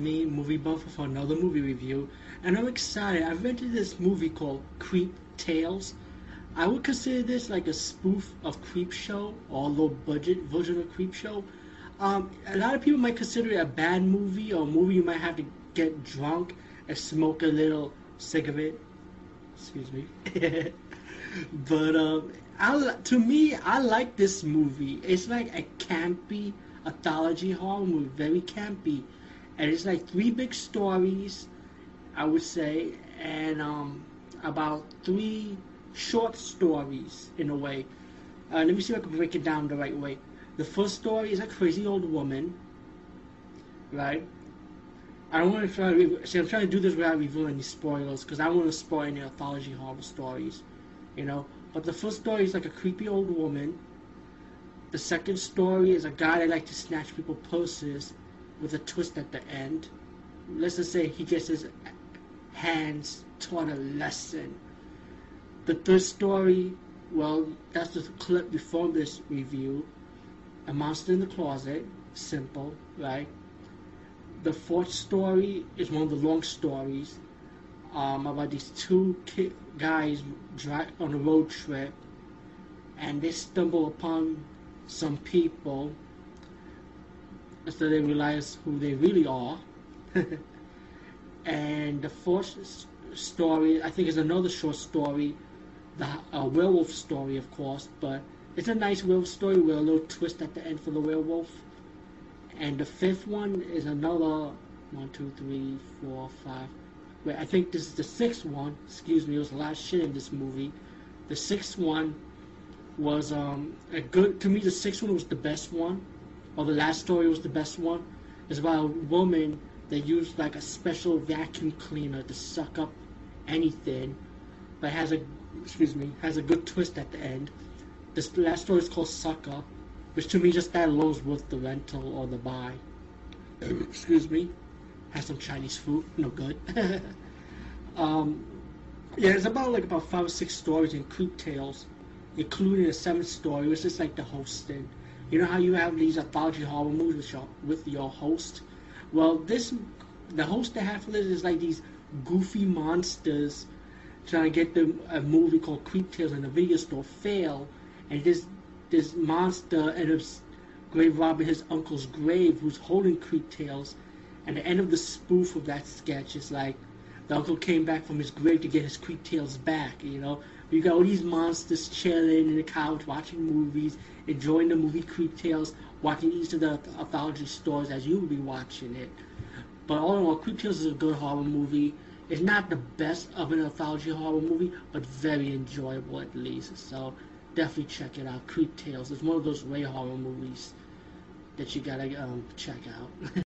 me, Movie Buffer, for another movie review, and I'm excited. I've rented this movie called Creep Tales. I would consider this like a spoof of Creep Show or low budget version of Creep Show. Um, a lot of people might consider it a bad movie or a movie you might have to get drunk and smoke a little cigarette. Excuse me. but um, I, to me, I like this movie. It's like a campy anthology horror movie, very campy, and it's like three big stories, I would say, and um, about three short stories in a way. Uh, let me see if I can break it down the right way. The first story is a crazy old woman, right? I don't want to try to see. I'm trying to do this without revealing any spoilers because I don't want to spoil any anthology horror stories, you know. But the first story is like a creepy old woman. The second story is a guy that likes to snatch people's purses with a twist at the end. Let's just say he gets his hands taught a lesson. The third story, well, that's the clip before this review. A monster in the closet, simple, right? The fourth story is one of the long stories um, about these two ki- guys drive on a road trip, and they stumble upon some people, so they realize who they really are. and the fourth story, I think, is another short story, the uh, werewolf story, of course, but it's a nice werewolf story with a little twist at the end for the werewolf. And the fifth one is another one, two, three, four, five. Wait, I think this is the sixth one. Excuse me, there was a lot of shit in this movie. The sixth one was um a good to me. The sixth one was the best one, or the last story was the best one. It's about a woman that used like a special vacuum cleaner to suck up anything, but has a excuse me has a good twist at the end. This last story is called Sucker, which to me just that alone is worth the rental or the buy. excuse me. Has some Chinese food, no good. um, yeah, it's about like about five or six stories in Creep Tales, including a seventh story, which is like the hosting. You know how you have these anthology horror movies with your, with your host? Well, this the host they have for this is like these goofy monsters trying to get the a movie called Creep Tales in the video store fail, and this this monster ends up grave robbing his uncle's grave, who's holding Creep Tales. And the end of the spoof of that sketch is like the uncle came back from his grave to get his Creep Tales back. You know, you got all these monsters chilling in the couch, watching movies, enjoying the movie Creep Tales, watching each of the anthology stores as you would be watching it. But all in all, Creep Tales is a good horror movie. It's not the best of an anthology horror movie, but very enjoyable at least. So definitely check it out. Creep Tales. It's one of those rare horror movies that you gotta um, check out.